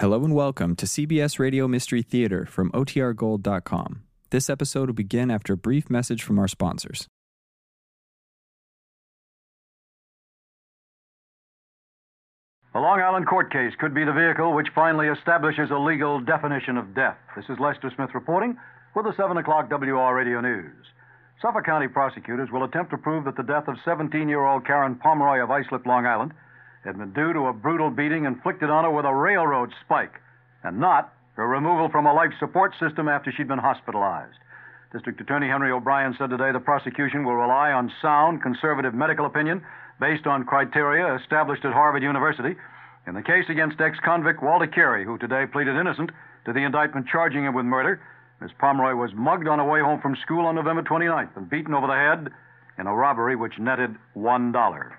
Hello and welcome to CBS Radio Mystery Theater from OTRGold.com. This episode will begin after a brief message from our sponsors. The Long Island court case could be the vehicle which finally establishes a legal definition of death. This is Lester Smith reporting for the 7 o'clock WOR Radio News. Suffolk County prosecutors will attempt to prove that the death of 17 year old Karen Pomeroy of Islip, Long Island, had been due to a brutal beating inflicted on her with a railroad spike, and not her removal from a life support system after she'd been hospitalized. District Attorney Henry O'Brien said today the prosecution will rely on sound conservative medical opinion based on criteria established at Harvard University in the case against ex convict Walter Carey, who today pleaded innocent to the indictment charging him with murder. Miss Pomeroy was mugged on her way home from school on November 29th and beaten over the head in a robbery which netted $1.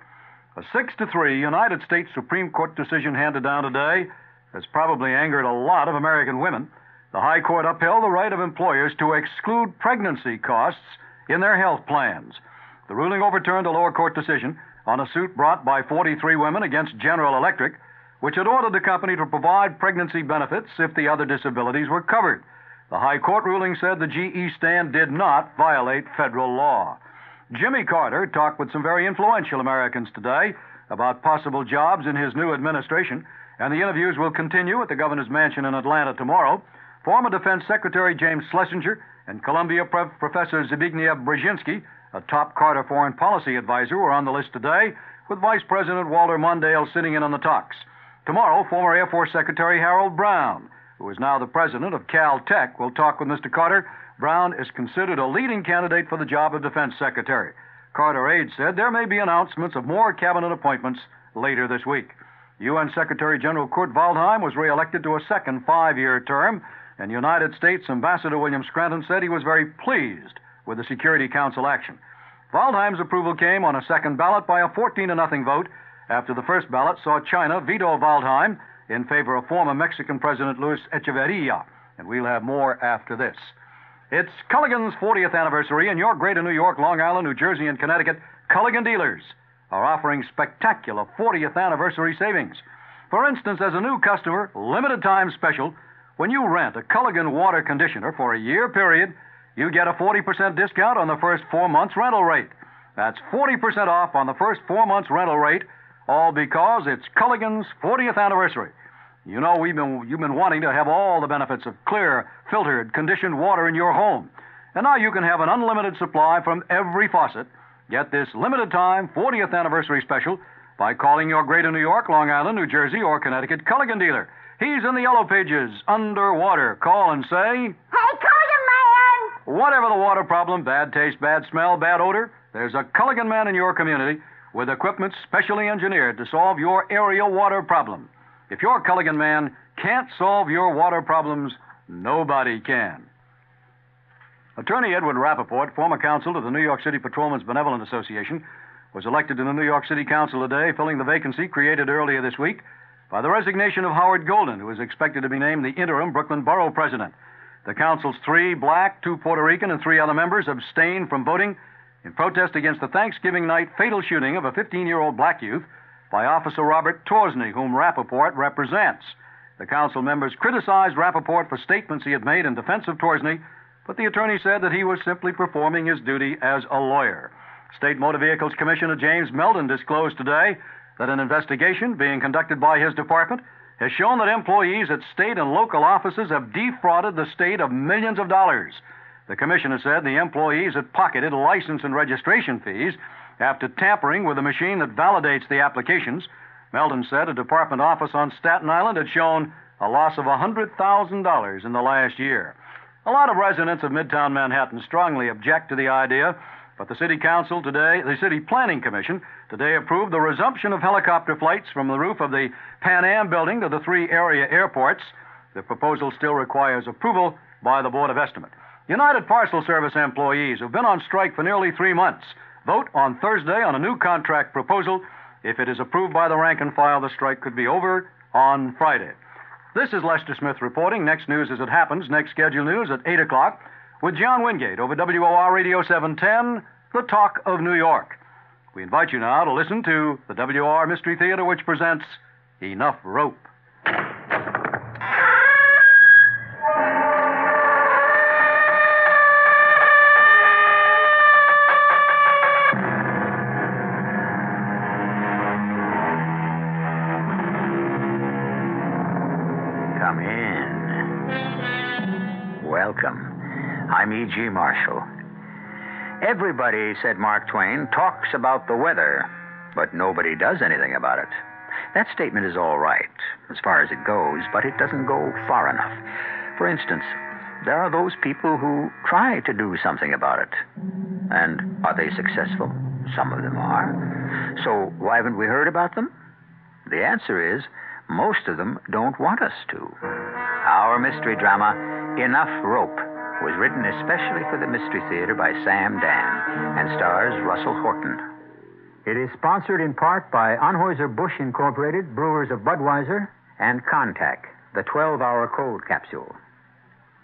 A 6 to 3 United States Supreme Court decision handed down today has probably angered a lot of American women. The High Court upheld the right of employers to exclude pregnancy costs in their health plans. The ruling overturned a lower court decision on a suit brought by 43 women against General Electric, which had ordered the company to provide pregnancy benefits if the other disabilities were covered. The High Court ruling said the GE stand did not violate federal law. Jimmy Carter talked with some very influential Americans today about possible jobs in his new administration, and the interviews will continue at the governor's mansion in Atlanta tomorrow. Former Defense Secretary James Schlesinger and Columbia Professor Zbigniew Brzezinski, a top Carter foreign policy advisor, were on the list today, with Vice President Walter Mondale sitting in on the talks. Tomorrow, former Air Force Secretary Harold Brown, who is now the president of Caltech, will talk with Mr. Carter. Brown is considered a leading candidate for the job of Defense Secretary. Carter aides said there may be announcements of more cabinet appointments later this week. UN Secretary General Kurt Waldheim was reelected to a second five year term, and United States Ambassador William Scranton said he was very pleased with the Security Council action. Waldheim's approval came on a second ballot by a 14 to nothing vote after the first ballot saw China veto Waldheim in favor of former Mexican President Luis Echeverria. And we'll have more after this. It's Culligan's 40th anniversary, and your greater New York, Long Island, New Jersey, and Connecticut Culligan dealers are offering spectacular 40th anniversary savings. For instance, as a new customer, limited time special, when you rent a Culligan water conditioner for a year period, you get a 40% discount on the first four months rental rate. That's 40% off on the first four months rental rate, all because it's Culligan's 40th anniversary. You know, we've been, you've been wanting to have all the benefits of clear, filtered, conditioned water in your home. And now you can have an unlimited supply from every faucet. Get this limited time 40th anniversary special by calling your greater New York, Long Island, New Jersey, or Connecticut Culligan dealer. He's in the yellow pages, underwater. Call and say, Hey, Culligan man! whatever the water problem, bad taste, bad smell, bad odor, there's a Culligan man in your community with equipment specially engineered to solve your area water problem. If your Culligan man can't solve your water problems, nobody can. Attorney Edward Rappaport, former counsel to the New York City Patrolmen's Benevolent Association, was elected to the New York City Council today, filling the vacancy created earlier this week by the resignation of Howard Golden, who is expected to be named the interim Brooklyn Borough President. The council's three black, two Puerto Rican, and three other members abstained from voting in protest against the Thanksgiving night fatal shooting of a 15 year old black youth by Officer Robert Torsney, whom Rappaport represents. The council members criticized Rappaport for statements he had made in defense of Torsney, but the attorney said that he was simply performing his duty as a lawyer. State Motor Vehicles Commissioner James Meldon disclosed today that an investigation being conducted by his department has shown that employees at state and local offices have defrauded the state of millions of dollars. The commissioner said the employees had pocketed license and registration fees after tampering with a machine that validates the applications. Meldon said a department office on Staten Island had shown a loss of $100,000 in the last year. A lot of residents of Midtown Manhattan strongly object to the idea, but the City Council today, the City Planning Commission, today approved the resumption of helicopter flights from the roof of the Pan Am building to the three area airports. The proposal still requires approval by the Board of Estimate. United Parcel Service employees who've been on strike for nearly three months vote on Thursday on a new contract proposal. If it is approved by the rank and file, the strike could be over on Friday. This is Lester Smith reporting. Next news as it happens. Next scheduled news at 8 o'clock with John Wingate over WOR Radio 710, The Talk of New York. We invite you now to listen to the WOR Mystery Theater, which presents Enough Rope. I'm E.G. Marshall. Everybody, said Mark Twain, talks about the weather, but nobody does anything about it. That statement is all right as far as it goes, but it doesn't go far enough. For instance, there are those people who try to do something about it. And are they successful? Some of them are. So why haven't we heard about them? The answer is most of them don't want us to. Our mystery drama, Enough Rope, was written especially for the Mystery Theater by Sam Dann and stars Russell Horton. It is sponsored in part by Anheuser-Busch Incorporated, brewers of Budweiser, and Contac, the 12-hour cold capsule.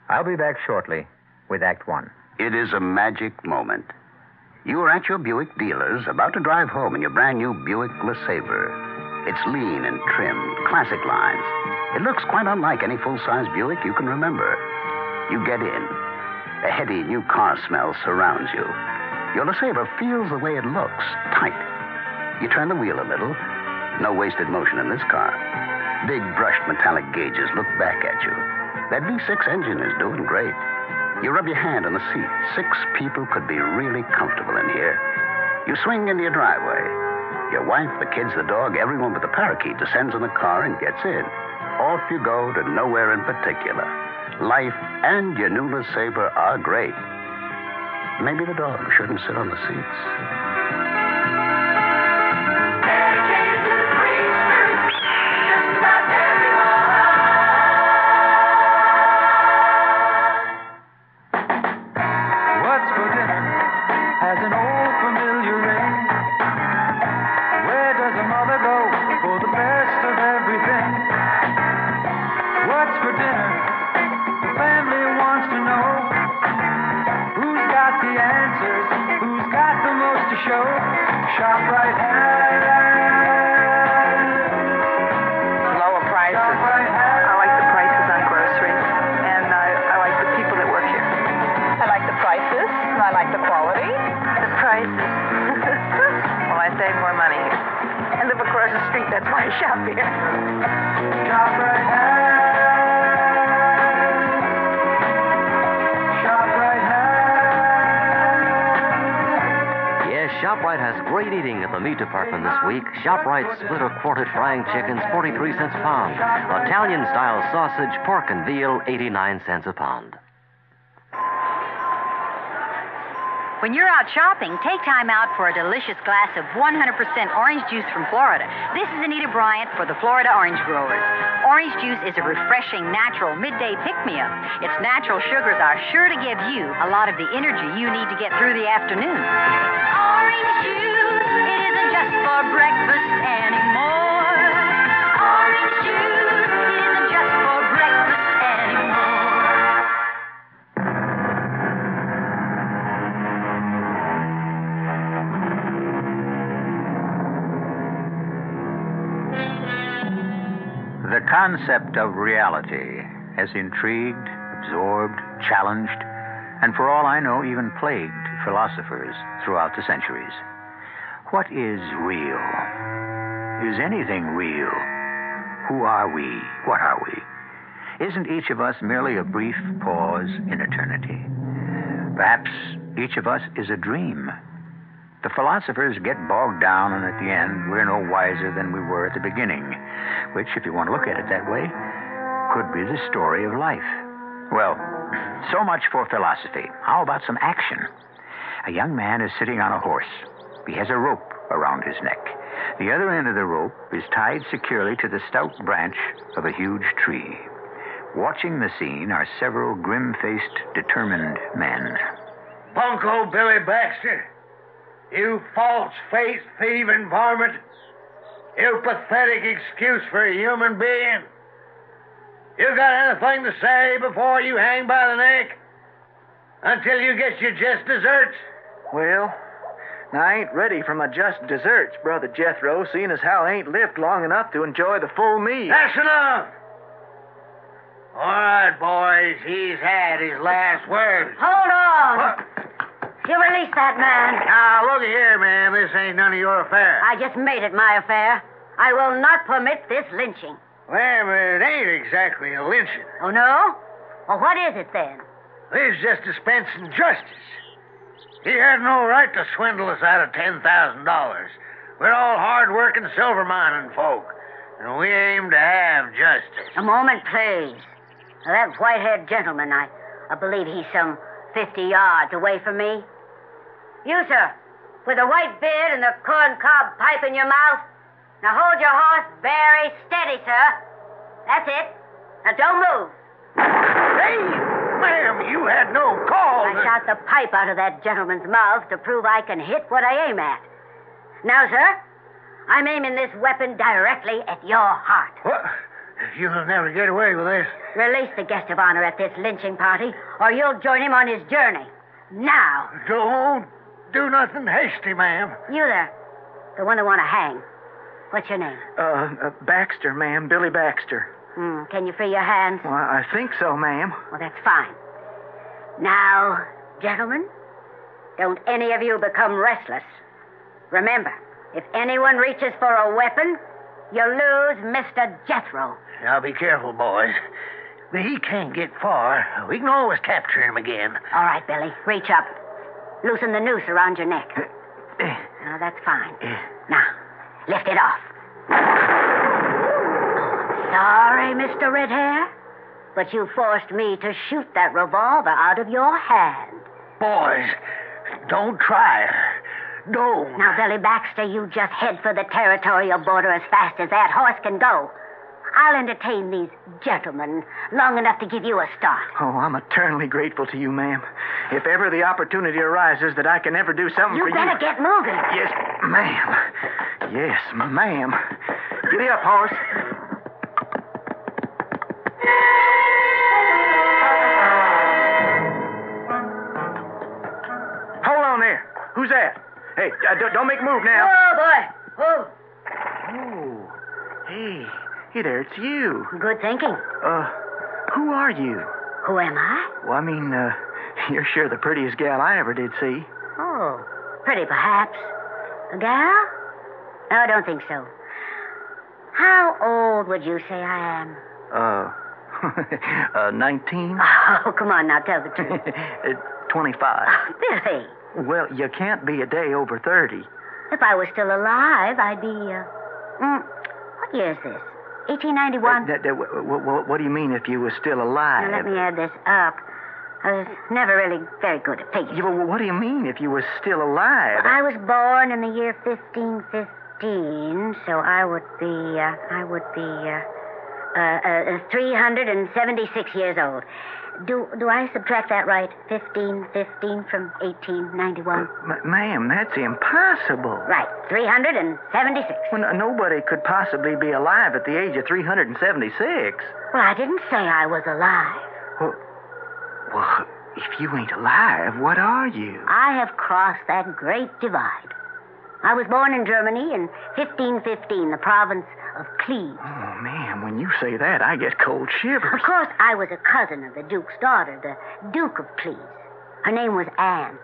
I'll be back shortly with Act One. It is a magic moment. You are at your Buick dealer's, about to drive home in your brand new Buick LeSabre. It's lean and trimmed, classic lines. It looks quite unlike any full size Buick you can remember. You get in. A heady new car smell surrounds you. Your LeSabre feels the way it looks, tight. You turn the wheel a little. No wasted motion in this car. Big brushed metallic gauges look back at you. That V6 engine is doing great. You rub your hand on the seat. Six people could be really comfortable in here. You swing into your driveway. Your wife, the kids, the dog, everyone but the parakeet descends in the car and gets in. Off you go to nowhere in particular. Life and your new LeSabre are great. Maybe the dog shouldn't sit on the seats. Street, that's why I shop here. ShopRite Yes, ShopRite has great eating at the meat department this week. ShopRite split or quartered frying chickens, 43 cents a pound. Italian style sausage, pork, and veal, 89 cents a pound. When you're out shopping, take time out for a delicious glass of 100% orange juice from Florida. This is Anita Bryant for the Florida Orange Growers. Orange juice is a refreshing, natural midday pick me up. Its natural sugars are sure to give you a lot of the energy you need to get through the afternoon. Orange juice, it isn't just for breakfast anymore. Concept of reality has intrigued, absorbed, challenged, and for all I know, even plagued philosophers throughout the centuries. What is real? Is anything real? Who are we? What are we? Isn't each of us merely a brief pause in eternity? Perhaps each of us is a dream. The philosophers get bogged down, and at the end, we're no wiser than we were at the beginning, which, if you want to look at it that way, could be the story of life. Well, so much for philosophy. How about some action? A young man is sitting on a horse. He has a rope around his neck. The other end of the rope is tied securely to the stout branch of a huge tree. Watching the scene are several grim faced, determined men. Bunko Billy Baxter. You false faced thieving varmint. You pathetic excuse for a human being. You got anything to say before you hang by the neck? Until you get your just desserts? Well, I ain't ready for my just desserts, Brother Jethro, seeing as how I ain't lived long enough to enjoy the full meal. That's enough. All right, boys, he's had his last word. Hold on. You release that man. Now, look here, ma'am. This ain't none of your affair. I just made it my affair. I will not permit this lynching. Well, it ain't exactly a lynching. Oh, no? Well, what is it then? He's just dispensing justice. He had no right to swindle us out of $10,000. We're all hard-working silver mining folk, and we aim to have justice. A moment, please. Now, that white-haired gentleman, I, I believe he's some 50 yards away from me. You, sir, with the white beard and the corncob pipe in your mouth. Now hold your horse very steady, sir. That's it. Now don't move. Hey, ma'am, you had no call. I to- shot the pipe out of that gentleman's mouth to prove I can hit what I aim at. Now, sir, I'm aiming this weapon directly at your heart. What? You'll never get away with this. Release the guest of honor at this lynching party, or you'll join him on his journey. Now, Don't do nothing hasty, ma'am. you there, the one that want to hang. What's your name? Uh, uh, Baxter, ma'am. Billy Baxter. Hmm, can you free your hands? Well, I think so, ma'am. Well, that's fine. Now, gentlemen, don't any of you become restless. Remember, if anyone reaches for a weapon, you lose Mr. Jethro. Now be careful, boys. He can't get far. We can always capture him again. All right, Billy, reach up. Loosen the noose around your neck. Eh, Now, that's fine. eh. Now, lift it off. Sorry, Mr. Red Hair, but you forced me to shoot that revolver out of your hand. Boys, don't try. Don't. Now, Billy Baxter, you just head for the territorial border as fast as that horse can go. I'll entertain these gentlemen long enough to give you a start. Oh, I'm eternally grateful to you, ma'am. If ever the opportunity arises that I can ever do something for You for better you. get moving. Yes, ma'am. Yes, ma'am. Giddy up, horse. Hold on there. Who's that? Hey, uh, don't, don't make a move now. Oh, boy. Oh, Oh, hey, hey there, it's you. good thinking. Uh, who are you? Who am I? Well, I mean, uh, you're sure the prettiest gal I ever did see. Oh, pretty perhaps. A gal? No, I don't think so. How old would you say I am? Uh, uh, 19? Oh, come on now, tell the truth. Uh, 25. Billy, Well, you can't be a day over 30. if I was still alive, I'd be, uh, mm, what year is this? 1891? That- that- wh- wh- wh- what do you mean if you were still alive? Now, let me add this up. I was never really very good at figures. Yeah, well, what do you mean if you were still alive? I was born in the year 1515, so I would be, uh, I would be, uh, uh, uh, 376 years old. Do do I subtract that right? 1515 from 1891? M- ma'am, that's impossible. Right, 376. Well, no- nobody could possibly be alive at the age of 376. Well, I didn't say I was alive. Well, well, if you ain't alive, what are you? I have crossed that great divide. I was born in Germany in 1515, the province of Cleves. Oh, ma'am, when you say that, I get cold shivers. Of course, I was a cousin of the Duke's daughter, the Duke of Cleves. Her name was Anne.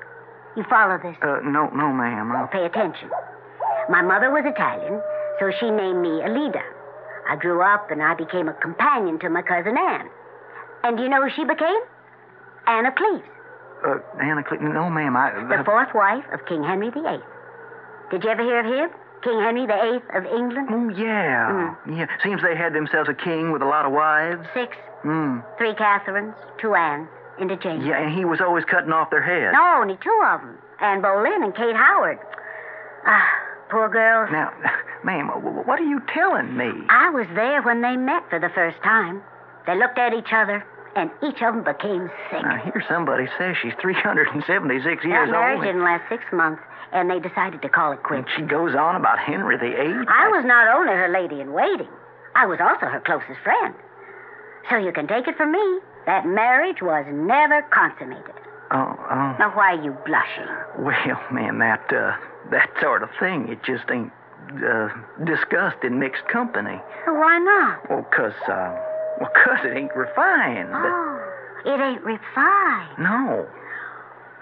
You follow this? Uh, no, no, ma'am. I'll... Pay attention. My mother was Italian, so she named me Alida. I grew up and I became a companion to my cousin Anne. And do you know who she became? Anne of Cleves, Uh, Anna Cleves? No, ma'am. I. the fourth wife of King Henry VIII. Did you ever hear of him? King Henry VIII of England? Oh, yeah. Yeah. Seems they had themselves a king with a lot of wives. Six, Hmm. three Catherines, two Annes, interchangeable. Yeah, and he was always cutting off their heads. No, only two of them. Anne Boleyn and Kate Howard. Ah, poor girls. Now, ma'am, what are you telling me? I was there when they met for the first time. They looked at each other, and each of them became sick. I hear somebody says she's 376 years that years marriage old. didn't last six months, and they decided to call it quits. She goes on about Henry the Eighth. I was not only her lady in waiting, I was also her closest friend. So you can take it from me, that marriage was never consummated. Oh, oh. Now, why are you blushing? Well, man, that, uh, that sort of thing, it just ain't, uh, discussed in mixed company. Why not? Well, 'cause, uh, well, 'cause it ain't refined. Oh, it ain't refined. No.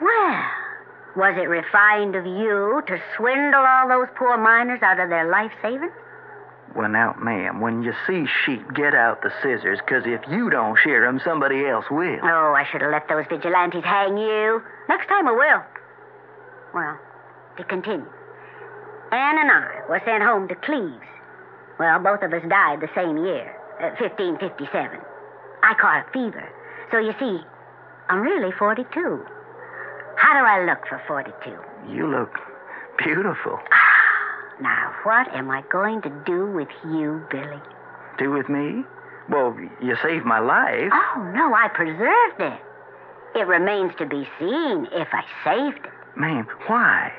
Well, was it refined of you to swindle all those poor miners out of their life savings? Well, now, ma'am, when you see sheep, get out the scissors, 'cause if you don't shear 'em, somebody else will. Oh, I should have let those vigilantes hang you. Next time I will. Well, to continue. Anne and I were sent home to Cleves. Well, both of us died the same year, uh, 1557. I caught a fever. So you see, I'm really 42. How do I look for 42? You look beautiful. Ah, now, what am I going to do with you, Billy? Do with me? Well, you saved my life. Oh, no, I preserved it. It remains to be seen if I saved it. Ma'am, why?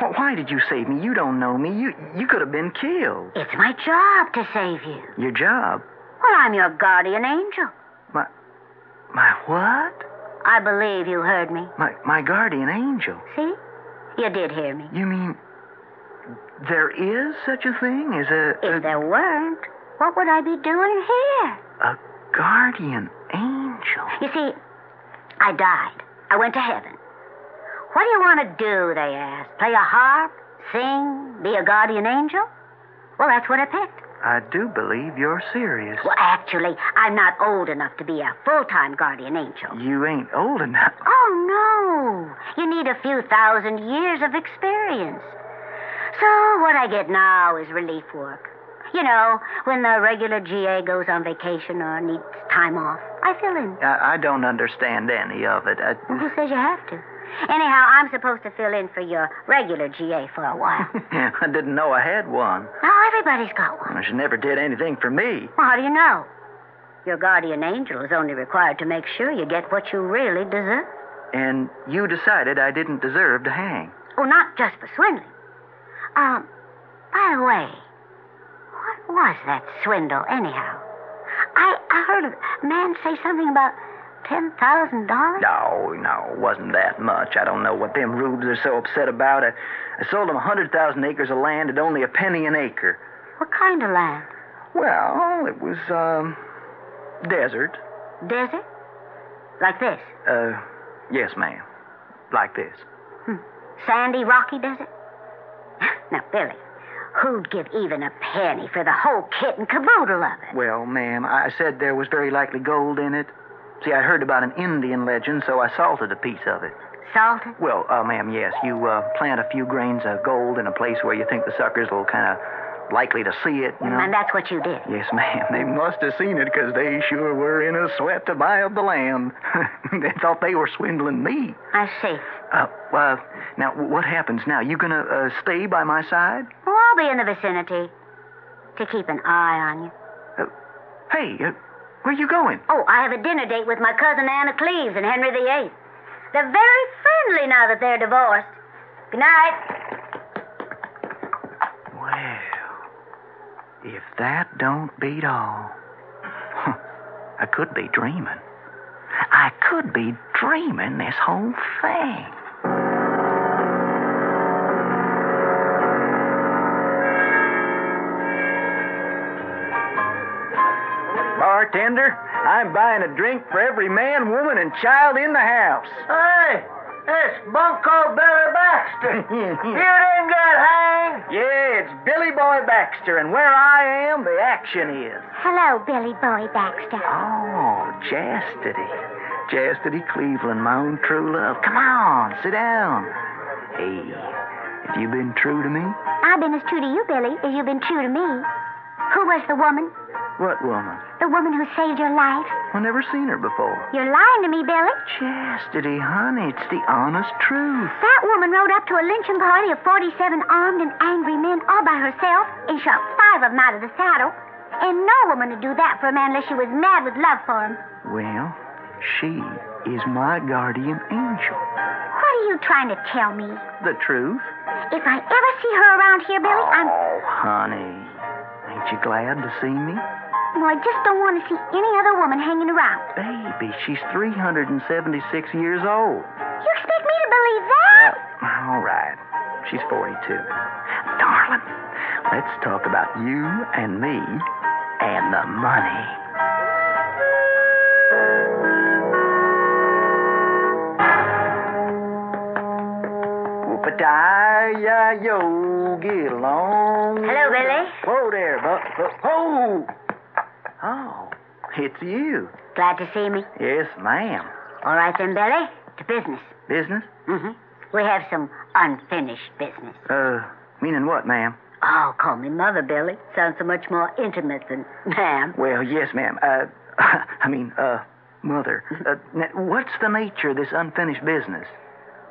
Why did you save me? You don't know me. You you could have been killed. It's my job to save you. Your job? Well, I'm your guardian angel. My my what? I believe you heard me. My my guardian angel. See? You did hear me. You mean there is such a thing as a, If there weren't, what would I be doing here? a guardian angel? You see, I died. I went to heaven. What do you want to do, they asked? Play a harp? Sing? Be a guardian angel? Well, that's what I picked. I do believe you're serious. Well, actually, I'm not old enough to be a full time guardian angel. You ain't old enough. Oh, no. You need a few thousand years of experience. So, what I get now is relief work. You know, when the regular GA goes on vacation or needs time off, I fill in. I, I don't understand any of it. I, Well, who says you have to? Anyhow, I'm supposed to fill in for your regular GA for a while. I didn't know I had one. now, everybody's got one. She never did anything for me. Well, how do you know? Your guardian angel is only required to make sure you get what you really deserve. And you decided I didn't deserve to hang. Oh, not just for swindling. Um, by the way, what was that swindle, anyhow? I, I heard a man say something about $10,000. No, no, it wasn't that much. I don't know what them rubes are so upset about. I, I sold them a 100,000 acres of land at only a penny an acre. What kind of land? Well, it was, um, desert. Desert? Like this? Uh, yes, ma'am. Like this. Hmm. Sandy, rocky desert? Now, Billy, who'd give even a penny for the whole kit and caboodle of it? Well, ma'am, I said there was very likely gold in it. See, I heard about an Indian legend, so I salted a piece of it. Salted? Well, uh, ma'am, yes. You uh, plant a few grains of gold in a place where you think the suckers will kind of likely to see it, you know. And that's what you did. Yes, ma'am. They must have seen it because they sure were in a sweat to buy up the land. they thought they were swindling me. I see. Uh, well, now, what happens now? You gonna uh, stay by my side? Well, I'll be in the vicinity to keep an eye on you. Hey, uh, where are you going? Oh, I have a dinner date with my cousin Anna Cleves and Henry VIII. They're very friendly now that they're divorced. Good night. Well, if that don't beat all. Huh, I could be dreaming. I could be dreaming this whole thing. Bartender, I'm buying a drink for every man, woman, and child in the house. Hey, it's Bunko Billy Baxter. you didn't get hanged? Yeah, it's Billy Boy Baxter, and where I am, the action is. Hello, Billy Boy Baxter. Oh, Chastity. Chastity Cleveland, my own true love. Come on, sit down. Hey, have you been true to me? I've been as true to you, Billy, as you've been true to me. Who was the woman? What woman? The woman who saved your life? I've never seen her before. You're lying to me, Billy. Chastity, honey, it's the honest truth. That woman rode up to a lynching party of 47 armed and angry men all by herself and shot five of them out of the saddle. And no woman would do that for a man unless she was mad with love for him. Well, she is my guardian angel. What are you trying to tell me? The truth? If I ever see her around here, Billy, I'm. Oh, honey, ain't you glad to see me? No, I just don't want to see any other woman hanging around. Baby, she's 376 years old. You expect me to believe that? All right. She's 42. Darling, let's talk about you and me and the money. Whoop-a-die, Hi-ya-yo, get along. Hello, Billy. Whoa there, Buck. Buck. Oh! It's you. Glad to see me. Yes, ma'am. All right then, Billy. To business. Business? Mm-hmm. We have some unfinished business. Uh, meaning what, ma'am? Oh, call me Mother, Billy. Sounds so much more intimate than ma'am. Well, yes, ma'am. Uh, I mean, uh, mother. Uh, what's the nature of this unfinished business?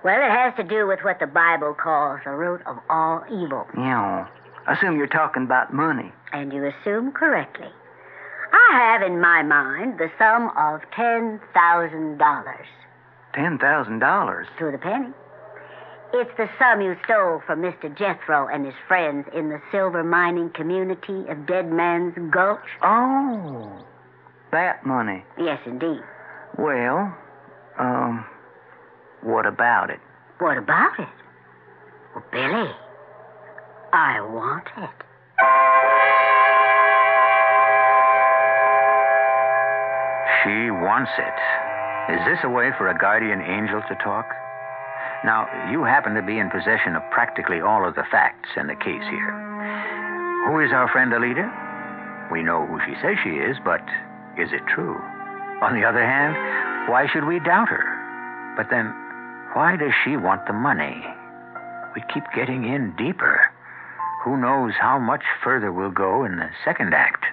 Well, it has to do with what the Bible calls the root of all evil. Yeah. I assume you're talking about money. And you assume correctly. I have in my mind the sum of $10,000 Ten thousand dollars. to the penny. It's the sum you stole from Mr. Jethro and his friends in the silver mining community of Dead Man's Gulch. Oh, that money. Yes, indeed. Well, um, what about it? What about it? Well, Billy, I want it. She wants it. Is this a way for a guardian angel to talk? Now, you happen to be in possession of practically all of the facts in the case here. Who is our friend Alida? We know who she says she is, but is it true? On the other hand, why should we doubt her? But then, why does she want the money? We keep getting in deeper. Who knows how much further we'll go in the second act?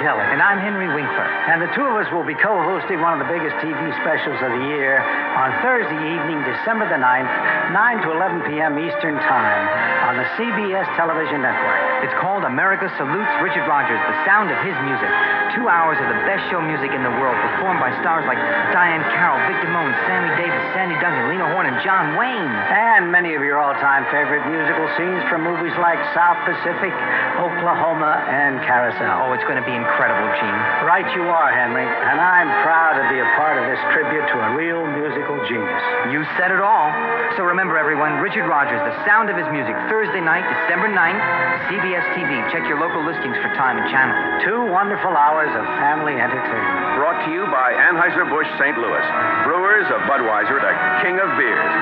Kelly. And I'm Henry Winkler. And the two of us will be co hosting one of the biggest TV specials of the year on Thursday evening, December the 9th, 9 to 11 p.m. Eastern Time on the CBS television network. It's called America Salutes Richard Rodgers, the sound of his music. Two hours of the best show music in the world, performed by stars like Diahann Carroll, Victor Damone, Sammy Davis, Sandy Duncan, Lena Horne, and John Wayne. And many of your all time favorite musical scenes from movies like South Pacific, Oklahoma, and Carousel. Oh, it's going to be incredible, Gene. Right you are, Henry. And I'm proud to be a part of this tribute to a real musical genius. You said it all. So remember, everyone, Richard Rodgers, the sound of his music, Thursday night, December 9th, CBS TV. Check your local listings for time and channel. Two wonderful hours of family entertainment. Brought to you by Anheuser-Busch St. Louis, brewers of Budweiser, the king of beers.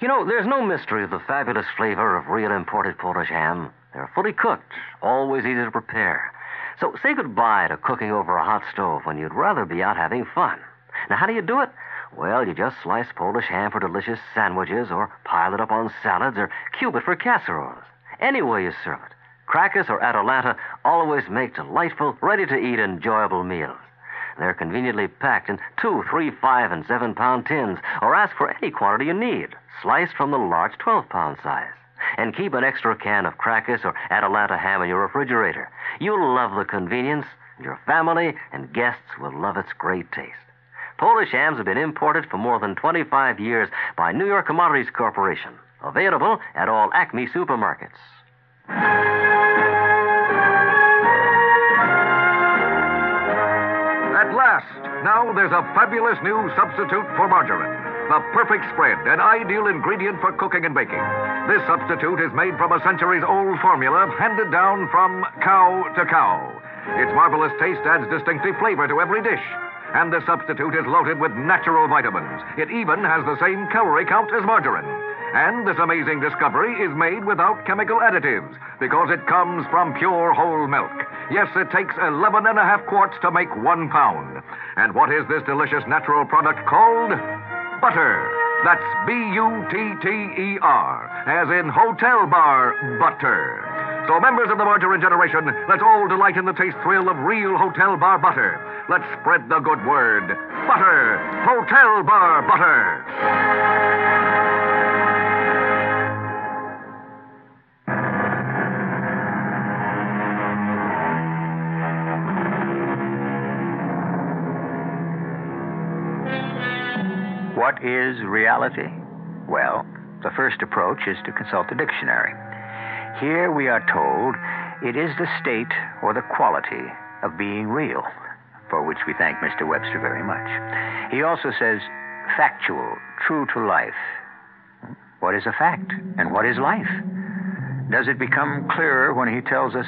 You know, there's no mystery of the fabulous flavor of real imported Polish ham. They're fully cooked, always easy to prepare. So say goodbye to cooking over a hot stove when you'd rather be out having fun. Now, how do you do it? Well, you just slice Polish ham for delicious sandwiches, or pile it up on salads, or cube it for casseroles. Any way you serve it. Krakus or Atalanta always make delightful, ready to eat, enjoyable meals. They're conveniently packed in two, three, five, and seven pound tins, or ask for any quantity you need, sliced from the large 12 pound size. And keep an extra can of Krakus or Atalanta ham in your refrigerator. You'll love the convenience, and your family and guests will love its great taste. Polish hams have been imported for more than 25 years by New York Commodities Corporation. Available at all Acme supermarkets. At last, now there's a fabulous new substitute for margarine. The perfect spread, an ideal ingredient for cooking and baking. This substitute is made from a centuries old formula handed down from cow to cow. Its marvelous taste adds distinctive flavor to every dish. And the substitute is loaded with natural vitamins. It even has the same calorie count as margarine. And this amazing discovery is made without chemical additives because it comes from pure whole milk. Yes, it takes 11 and a half quarts to make one pound. And what is this delicious natural product called? Butter. That's B U T T E R, as in hotel bar butter. So, members of the margarine generation, let's all delight in the taste thrill of real hotel bar butter. Let's spread the good word. Butter. Hotel bar butter. What is reality? Well, the first approach is to consult the dictionary. Here we are told it is the state or the quality of being real, for which we thank Mr. Webster very much. He also says factual, true to life. What is a fact and what is life? Does it become clearer when he tells us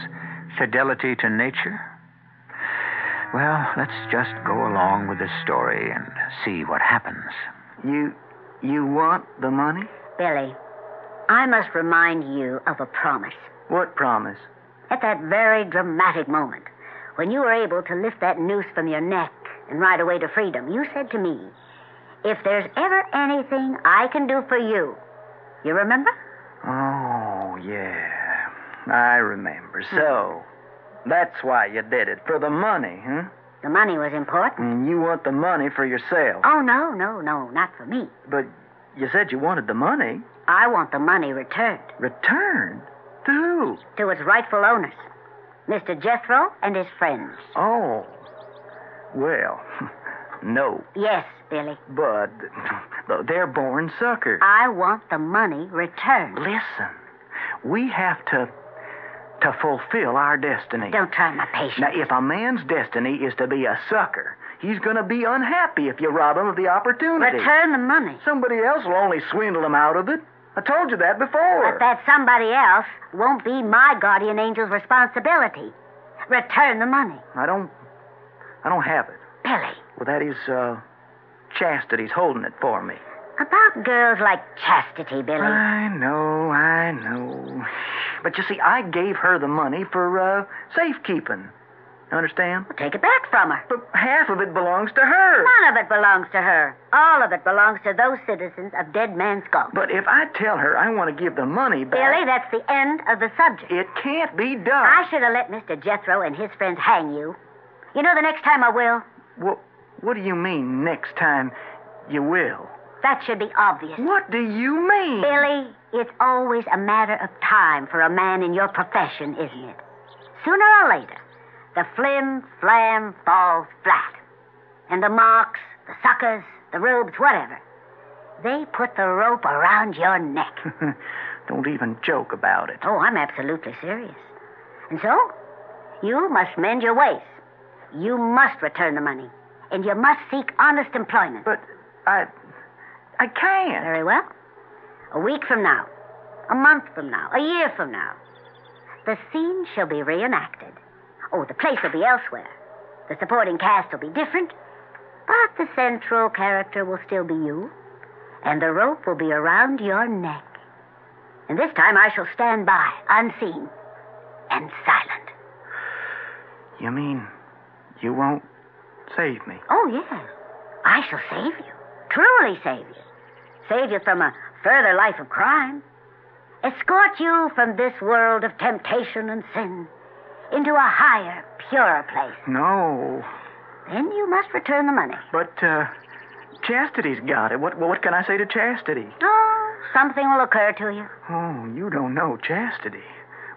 fidelity to nature? Well, let's just go along with the story and see what happens. You you want the money? Billy, I must remind you of a promise. What promise? At that very dramatic moment, when you were able to lift that noose from your neck and ride away to freedom, you said to me, If there's ever anything I can do for you, you remember? Oh, yeah. I remember. So, that's why you did it. For the money, huh? The money was important. And you want the money for yourself. Oh, no, no, no, not for me. But you said you wanted the money. I want the money returned Returned? To who? to its rightful owners, Mr. Jethro and his friends. Oh. Well, no. Yes, Billy. But they're born suckers. I want the money returned. Listen, we have to to fulfill our destiny. Don't try my patience. Now, if a man's destiny is to be a sucker, he's going to be unhappy if you rob him of the opportunity. Return the money. Somebody else will only swindle him out of it. I told you that before. But that somebody else won't be my guardian angel's responsibility. Return the money. I don't. I don't have it. Billy, Well, that is, uh, Chastity's holding it for me. about girls like Chastity, Billy. I know, I know. But you see, I gave her the money for, uh, safekeeping. Understand? Take it back from her. But half of it belongs to her. None of it belongs to her. All of it belongs to those citizens of Dead Man's Gulch. But if I tell her I want to give the money back. Billy, that's the end of the subject. It can't be done. I should have let Mr. Jethro and his friends hang you. You know, the next time I will. What, what do you mean, next time you will? That should be obvious. What do you mean? Billy, it's always a matter of time for a man in your profession, isn't it? Sooner or later, the flim flam falls flat. And the marks, the suckers, the rubes, whatever, they put the rope around your neck. Don't even joke about it. Oh, I'm absolutely serious. And so, you must mend your ways. You must return the money. And you must seek honest employment. But I. I can't. Very well. A week from now, a month from now, a year from now, the scene shall be reenacted. Oh, the place will be elsewhere. The supporting cast will be different, but the central character will still be you, and the rope will be around your neck. And this time I shall stand by, unseen and silent. You mean you won't save me? Oh, yes. I shall save you. Truly save you. Save you from a further life of crime. Escort you from this world of temptation and sin into a higher, purer place. No. Then you must return the money. But, uh, Chastity's got it. What, what can I say to Chastity? Oh, something will occur to you. Oh, you don't know Chastity.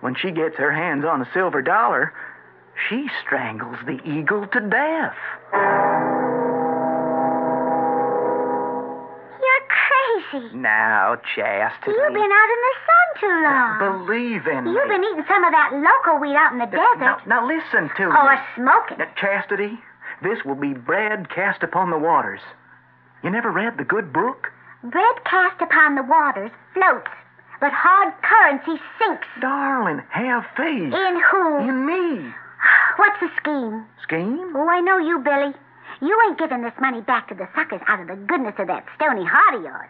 When she gets her hands on a silver dollar, she strangles the eagle to death. Now, Chastity. You've been out in the sun too long. Believe in me. You've been eating some of that local wheat out in the Now, desert. now listen to oh, me. Or smoking. Now, Chastity, this will be bread cast upon the waters. You never read the good book? Bread cast upon the waters floats, but hard currency sinks. Darling, have faith. In who? In me. What's the scheme? Scheme? Oh, I know you, Billy. You ain't giving this money back to the suckers out of the goodness of that stony heart of yours.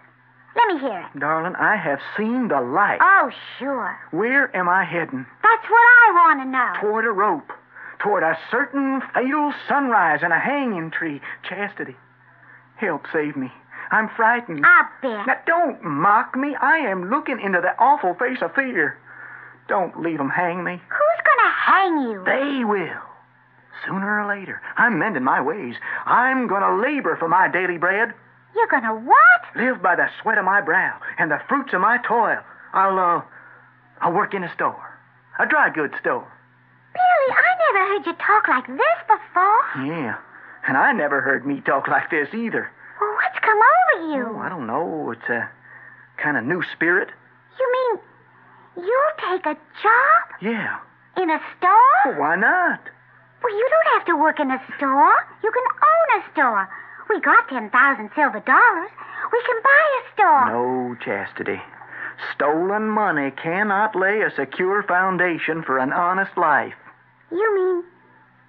Let me hear it. Darling, I have seen the light. Oh, sure. Where am I heading? That's what I want to know. Toward a rope. Toward a certain fatal sunrise and a hanging tree. Chastity, help save me. I'm frightened. I bet. Now, don't mock me. I am looking into the awful face of fear. Don't leave 'em hang me. Who's going to hang you? They will. Sooner or later. I'm mending my ways. I'm going to labor for my daily bread. You're going to what? Live by the sweat of my brow and the fruits of my toil. I'll, uh, I'll work in a store. A dry goods store. Billy, I never heard you talk like this before. Yeah. And I never heard me talk like this either. Well, what's come over you? Oh, I don't know. It's a kind of new spirit. You mean you'll take a job Yeah. in a store? Well, why not? Well, you don't have to work in a store. You can own a store. We got 10,000 silver dollars. We can buy a store. No, Chastity. Stolen money cannot lay a secure foundation for an honest life. You mean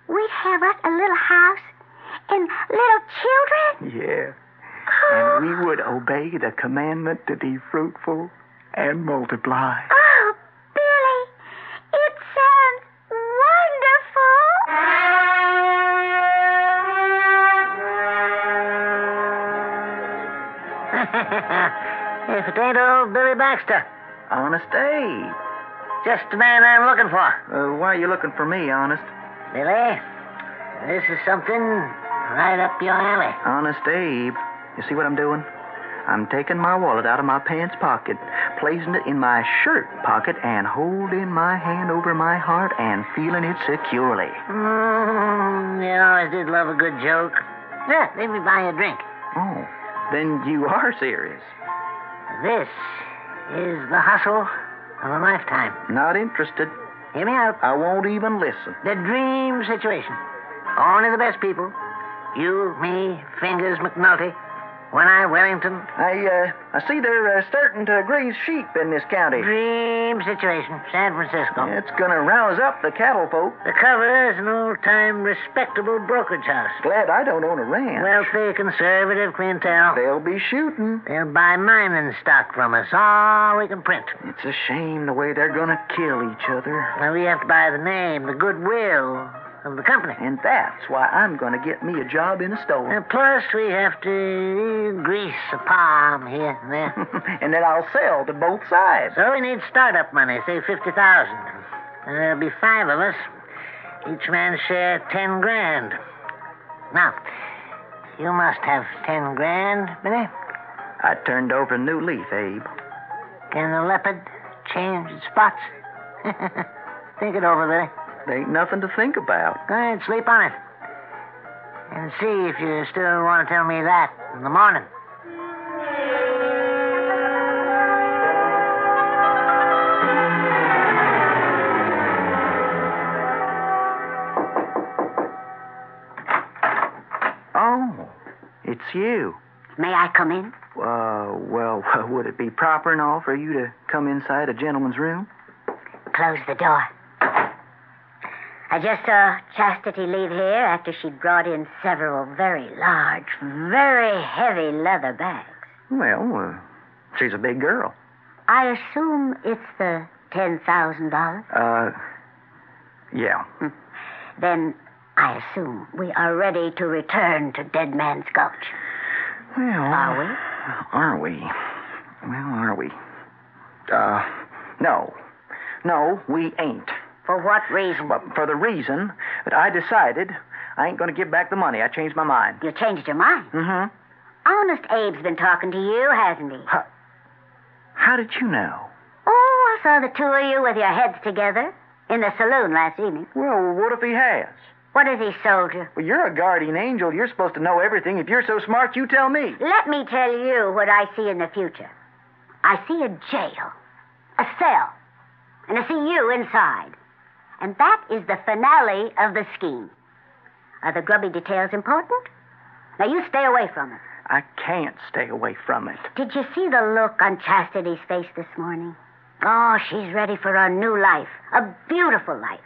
we'd have us a little house and little children? Yeah. And we would obey the commandment to be fruitful and multiply. Oh, if it ain't old Billy Baxter. Honest Abe. Just the man I'm looking for. Uh, why are you looking for me, Honest? Billy, this is something right up your alley. Honest Abe. You see what I'm doing? I'm taking my wallet out of my pants pocket, placing it in my shirt pocket, and holding my hand over my heart and feeling it securely. Mm, you always did love a good joke. Yeah, let me buy you a drink. Oh, then you are serious. This is the hustle of a lifetime. Not interested. Hear me out. I won't even listen. The dream situation. Only the best people. You, me, Fingers McNulty, One Eye Wellington. I, uh, I see they're uh, starting to graze sheep in this county. Dream situation. San Francisco. It's gonna rouse up the cattle folk. The cover is an old-time respectable brokerage house. Glad I don't own a ranch. Wealthy, conservative clientele. They'll be shooting. They'll buy mining stock from us, all we can print. It's a shame the way they're gonna kill each other. Now we have to buy the name, the goodwill of the company. And that's why I'm gonna get me a job in a store. And plus, we have to grease a palm here and there. and then I'll sell to both sides. so we need startup money, say 50000 And there'll be five of us. Each man share ten grand. Now, you must have ten grand, Billy. I turned over a new leaf, Abe. Can the leopard change its spots? Think it over, Billy. There ain't nothing to think about. Go ahead, sleep on it. And see if you still want to tell me that in the morning. Oh, it's you. May I come in? Uh, well, would it be proper and all for you to come inside a gentleman's room? Close the door. I just saw Chastity leave here after she'd brought in several very large, very heavy leather bags. Well, uh, she's a big girl. I assume it's the $10,000. Uh, yeah. Then I assume we are ready to return to Dead Man's Gulch. Well, Are we? Are we? Well, are we? Uh, no. No, we ain't. For what reason? Well, for the reason that I decided I ain't going to give back the money. I changed my mind. You changed your mind. Mm-hmm. Honest Abe's been talking to you, hasn't he? How, how did you know? Oh, I saw the two of you with your heads together in the saloon last evening. Well, what if he has? What What is he, soldier? Well, you're a guardian angel. You're supposed to know everything. If you're so smart, you tell me. Let me tell you what I see in the future. I see a jail, a cell, and I see you inside. And that is the finale of the scheme. Are the grubby details important? Now you stay away from it. I can't stay away from it. Did you see the look on Chastity's face this morning? Oh, she's ready for a new life, a beautiful life.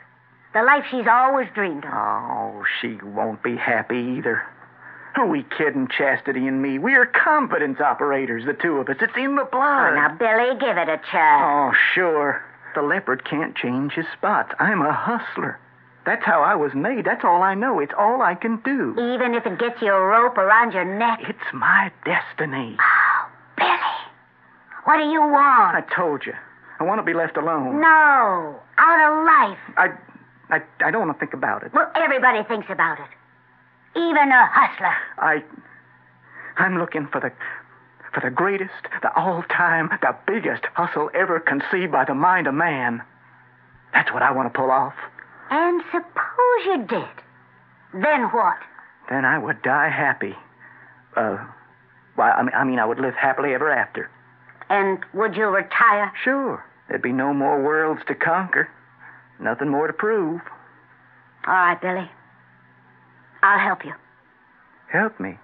The life she's always dreamed of. Oh, she won't be happy either. Who are we kidding, Chastity and me? We are confidence operators, the two of us. It's in the blood. Oh, now, Billy, give it a chance. Oh, sure. The leopard can't change his spots. I'm a hustler. That's how I was made. That's all I know. It's all I can do. Even if it gets you a rope around your neck. It's my destiny. Oh, Billy. What do you want? I told you. I want to be left alone. No. Out of life. I, I, I don't want to think about it. Well, everybody thinks about it. Even a hustler. I, I'm looking for the, for the greatest, the all-time, the biggest hustle ever conceived by the mind of man. That's what I want to pull off. And suppose you did. Then what? Then I would die happy. Uh, why, I mean, I mean, I would live happily ever after. And would you retire? Sure. There'd be no more worlds to conquer. Nothing more to prove. All right, Billy. I'll help you. Help me.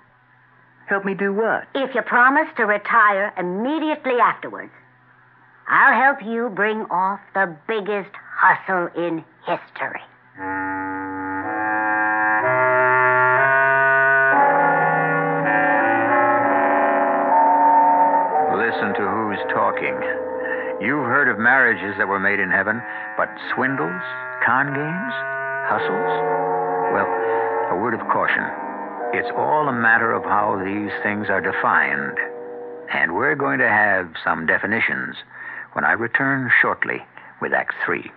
Help me do what? If you promise to retire immediately afterwards, I'll help you bring off the biggest hustle in history. Listen to who's talking. You've heard of marriages that were made in heaven, but swindles, con games, hustles? Well, a word of caution. It's all a matter of how these things are defined. And we're going to have some definitions when I return shortly with Act Three.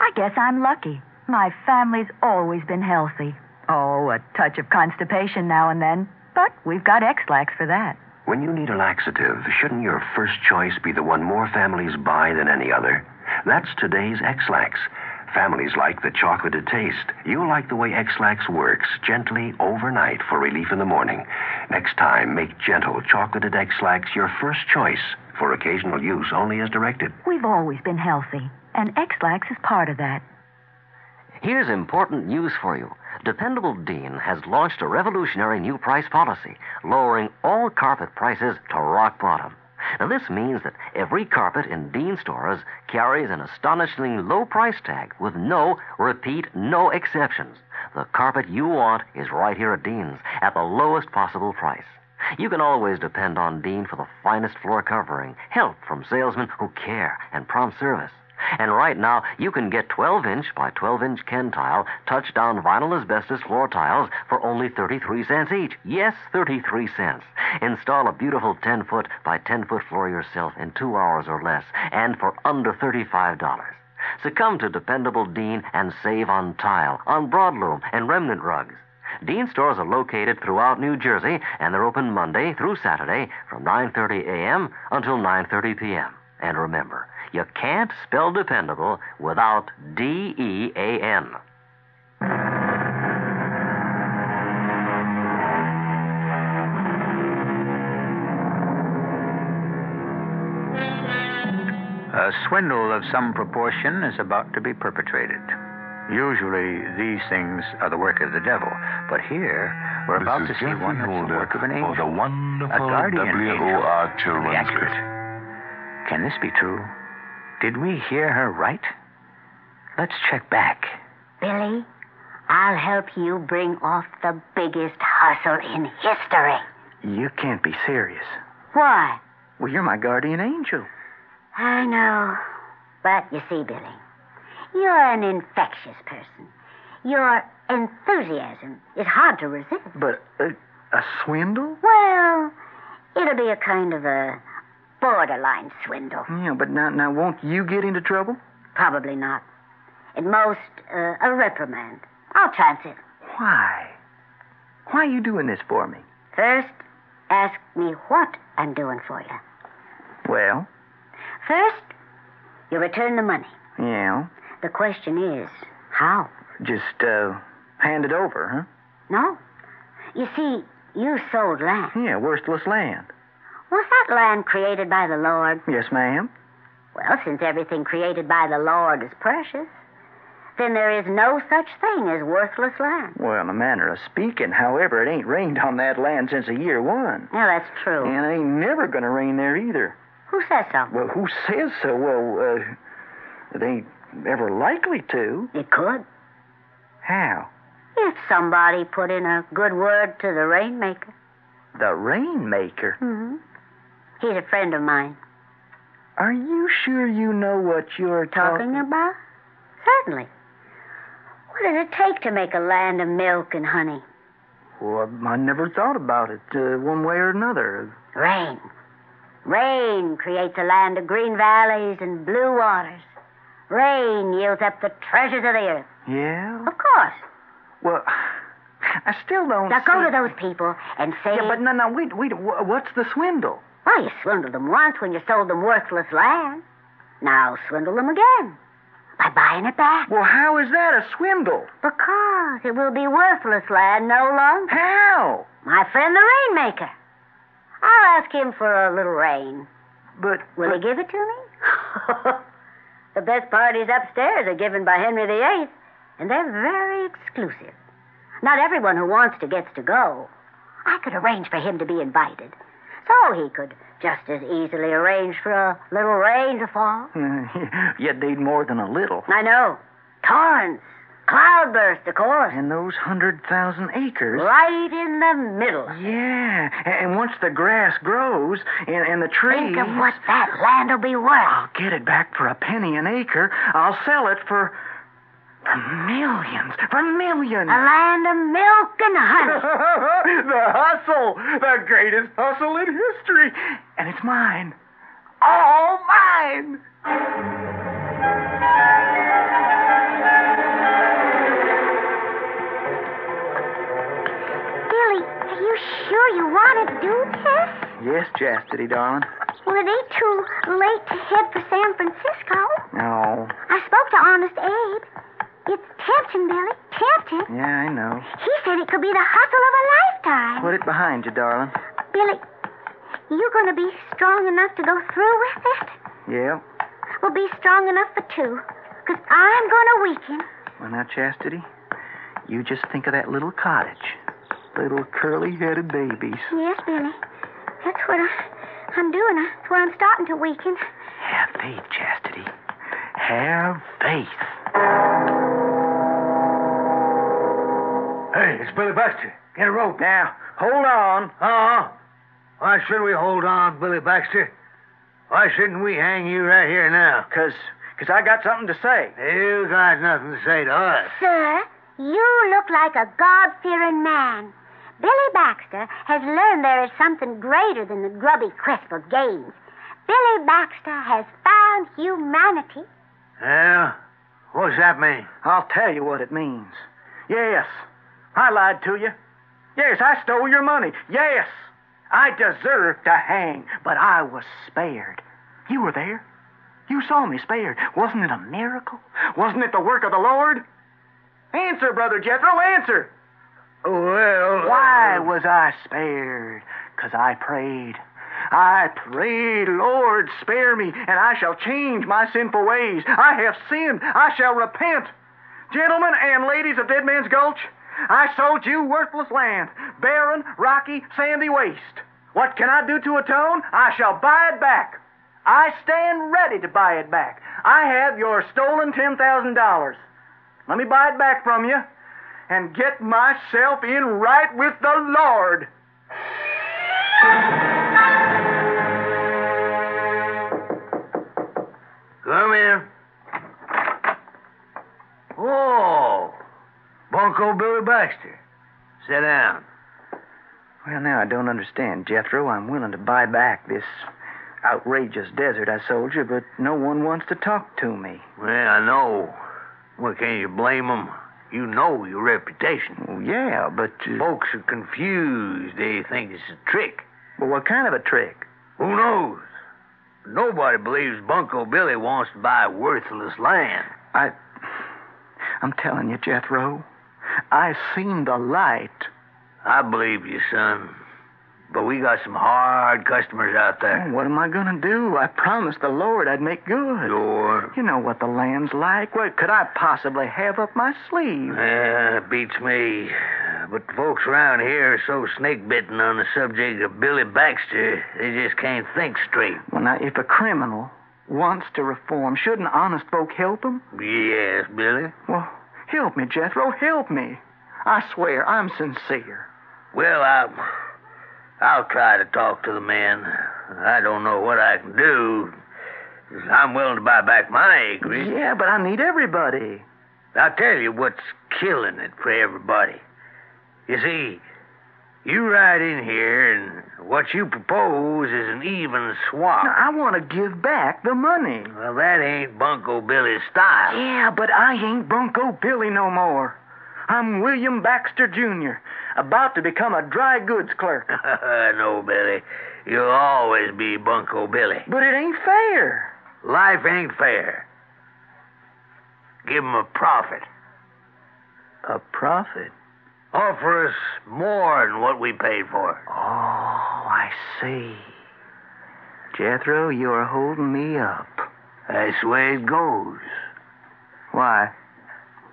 I guess I'm lucky. My family's always been healthy. Oh, a touch of constipation now and then. But we've got Ex-Lax for that. When you need a laxative, shouldn't your first choice be the one more families buy than any other? That's today's Ex-Lax. Families like the chocolated taste. You'll like the way Ex-Lax works, gently overnight for relief in the morning. Next time, make gentle chocolated Ex-Lax your first choice for occasional use only as directed. We've always been healthy, and Ex-Lax is part of that. Here's important news for you. Dependable Dean has launched a revolutionary new price policy, lowering all carpet prices to rock bottom. Now, this means that every carpet in Dean stores carries an astonishingly low price tag with no, repeat, no exceptions. The carpet you want is right here at Dean's at the lowest possible price. You can always depend on Dean for the finest floor covering, help from salesmen who care, and prompt service. And right now, you can get 12 inch by 12 inch Kentile touchdown vinyl asbestos floor tiles for only 33 cents each. Yes, 33 cents. Install a beautiful 10 foot by 10 foot floor yourself in two hours or less, and for under $35. Succumb to dependable Dean and save on tile, on broadloom, and remnant rugs. Dean stores are located throughout New Jersey, and they're open Monday through Saturday from 9:30 a.m. until 9:30 p.m. And remember, you can't spell dependable without D E A N. A swindle of some proportion is about to be perpetrated. Usually, these things are the work of the devil, but here we're about to see Jeffrey one that's the work of an for angel, the wonderful a guardian angel. WOR to be Children's accurate. Can this be true? Did we hear her right? Let's check back. Billy, I'll help you bring off the biggest hustle in history. You can't be serious. Why? Well, you're my guardian angel. I know. But you see, Billy, you're an infectious person. Your enthusiasm is hard to resist. But uh, a swindle? Well, it'll be a kind of a borderline swindle. Yeah, but now, now won't you get into trouble? Probably not. At most, uh, a reprimand. I'll chance it. Why? Why are you doing this for me? First, ask me what I'm doing for you. Well, First, you return the money. yeah, The question is, how? just uh, hand it over, huh? No? You see, you sold land. Yeah, worthless land. Was that land created by the Lord? Yes, ma'am. Well, since everything created by the Lord is precious, then there is no such thing as worthless land. Well, in a manner of speaking, however, it ain't rained on that land since the year one. Yeah, that's true. And it ain't never gonna rain there either. Who says so? Well, who says so? Well, uh, it ain't ever likely to. It could. How? If somebody put in a good word to the rainmaker. The rainmaker? Mm-hmm. He's a friend of mine. Are you sure you know what you're Talking about? Certainly. What does it take to make a land of milk and honey? Well, I never thought about it uh, one way or another. Rain. Rain creates a land of green valleys and blue waters. Rain yields up the treasures of the earth. Yeah? Of course. Well, I still don't. Now go to those people and say. Yeah, but no, no, wait, wait. What's the swindle? Well, you swindled them once when you sold them worthless land. Now swindle them again by buying it back. Well, how is that a swindle? Because it will be worthless land no longer. How? My friend the rainmaker. I'll ask him for a little rain. But will he give it to me? the best parties upstairs are given by Henry VIII, and they're very exclusive. Not everyone who wants to gets to go. I could arrange for him to be invited, so he could just as easily arrange for a little rain to fall. You'd need more than a little. I know. Torrents, Cloudburst, of course. And those hundred thousand acres. Right in the middle. Yeah. And once the grass grows and, and the trees. Think of what that land will be worth. I'll get it back for a penny an acre. I'll sell it for. For millions. For millions. A land of milk and honey. the hustle. The greatest hustle in history. And it's mine. All mine. Billy, are you sure you want to do this? Yes, Chastity, darling. Well, it ain't too late to head for San Francisco. No. I spoke to Honest Abe. It's tempting, Billy. Tempting. Yeah, I know. He said it could be the hustle of a lifetime. Put it behind you, darling. Billy, you going to be strong enough to go through with it? Yeah. We'll be strong enough for two. Because I'm going to weaken. Well, now, Chastity, you just think of that little cottage. Little curly-headed babies. Yes, Billy. That's what I, I'm doing. That's where I'm starting to weaken. Have faith, Chastity. Have faith. Hey, it's Billy Baxter. Get a rope. Now, hold on. Uh-huh. Why should we hold on, Billy Baxter? Why shouldn't we hang you right here now? Because cause I got something to say. You got nothing to say to us. Sir, you look like a God fearing man. Billy Baxter has learned there is something greater than the grubby crisp of games. Billy Baxter has found humanity. Yeah? What does that mean? I'll tell you what it means. Yes, I lied to you. Yes, I stole your money. Yes, I deserve to hang, but I was spared. You were there. You saw me spared. Wasn't it a miracle? Wasn't it the work of the Lord? Answer, Brother Jethro, answer. Well, Why was I spared? Because I prayed. I pray, Lord, spare me, and I shall change my sinful ways. I have sinned. I shall repent. Gentlemen and ladies of Dead Man's Gulch, I sold you worthless land, barren, rocky, sandy waste. What can I do to atone? I shall buy it back. I stand ready to buy it back. I have your stolen $10,000. Let me buy it back from you and get myself in right with the Lord. Come in. Oh, Bunko Billy Baxter. Sit down. Well, now I don't understand, Jethro. I'm willing to buy back this outrageous desert I sold you, but no one wants to talk to me. Well, I know. Well, can't you blame 'em? You know your reputation. Well, yeah, but. Uh, Folks are confused. They think it's a trick. Well, what kind of a trick? Who knows? Nobody believes Bunko Billy wants to buy worthless land. I. I'm telling you, Jethro, I seen the light. I believe you, son. But we got some hard customers out there. What am I going to do? I promised the Lord I'd make good. Sure. You know what the land's like. What could I possibly have up my sleeve? Yeah, it beats me. But the folks around here are so snake bitten on the subject of Billy Baxter, they just can't think straight. Well, now, if a criminal wants to reform, shouldn't honest folk help him? Yes, Billy. Well, help me, Jethro. Help me. I swear, I'm sincere. Well, I'll, I'll try to talk to the men. I don't know what I can do. I'm willing to buy back my acreage. Yeah, but I need everybody. I'll tell you what's killing it for everybody. You see, you ride in here, and what you propose is an even swap. Now, I want to give back the money. Well, that ain't Bunko Billy's style. Yeah, but I ain't Bunko Billy no more. I'm William Baxter Jr., about to become a dry goods clerk. no, Billy. You'll always be Bunko Billy. But it ain't fair. Life ain't fair. Give 'em a profit. A profit? Offer us more than what we paid for it. Oh, I see. Jethro, you're holding me up. That's the way it goes. Why?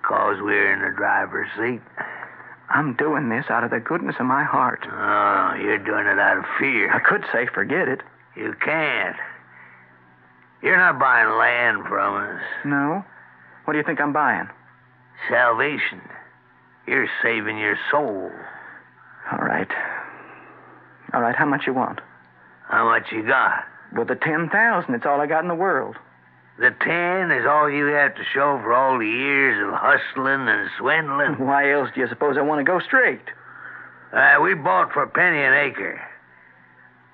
Because we're in the driver's seat. I'm doing this out of the goodness of my heart. Oh, you're doing it out of fear. I could say forget it. You can't. You're not buying land from us. No? What do you think I'm buying? salvation. You're saving your soul. All right. All right, how much you want? How much you got? Well, the 10000 It's all I got in the world. The ten is all you have to show for all the years of hustling and swindling. Why else do you suppose I want to go straight? Uh, we bought for a penny an acre.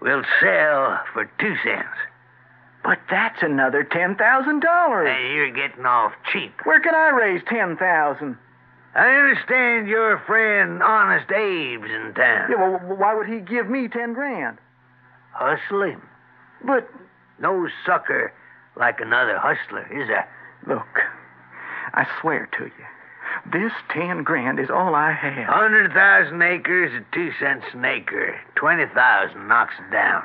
We'll sell for two cents. But that's another $10,000. And you're getting off cheap. Where can I raise 10000 I understand your friend Honest Abe's in town. Yeah, well, why would he give me 10 grand? Hustle him. But. No sucker like another hustler, is there? Look, I swear to you, this 10 grand is all I have. Hundred thousand acres at two cents an acre. Twenty thousand knocks it down.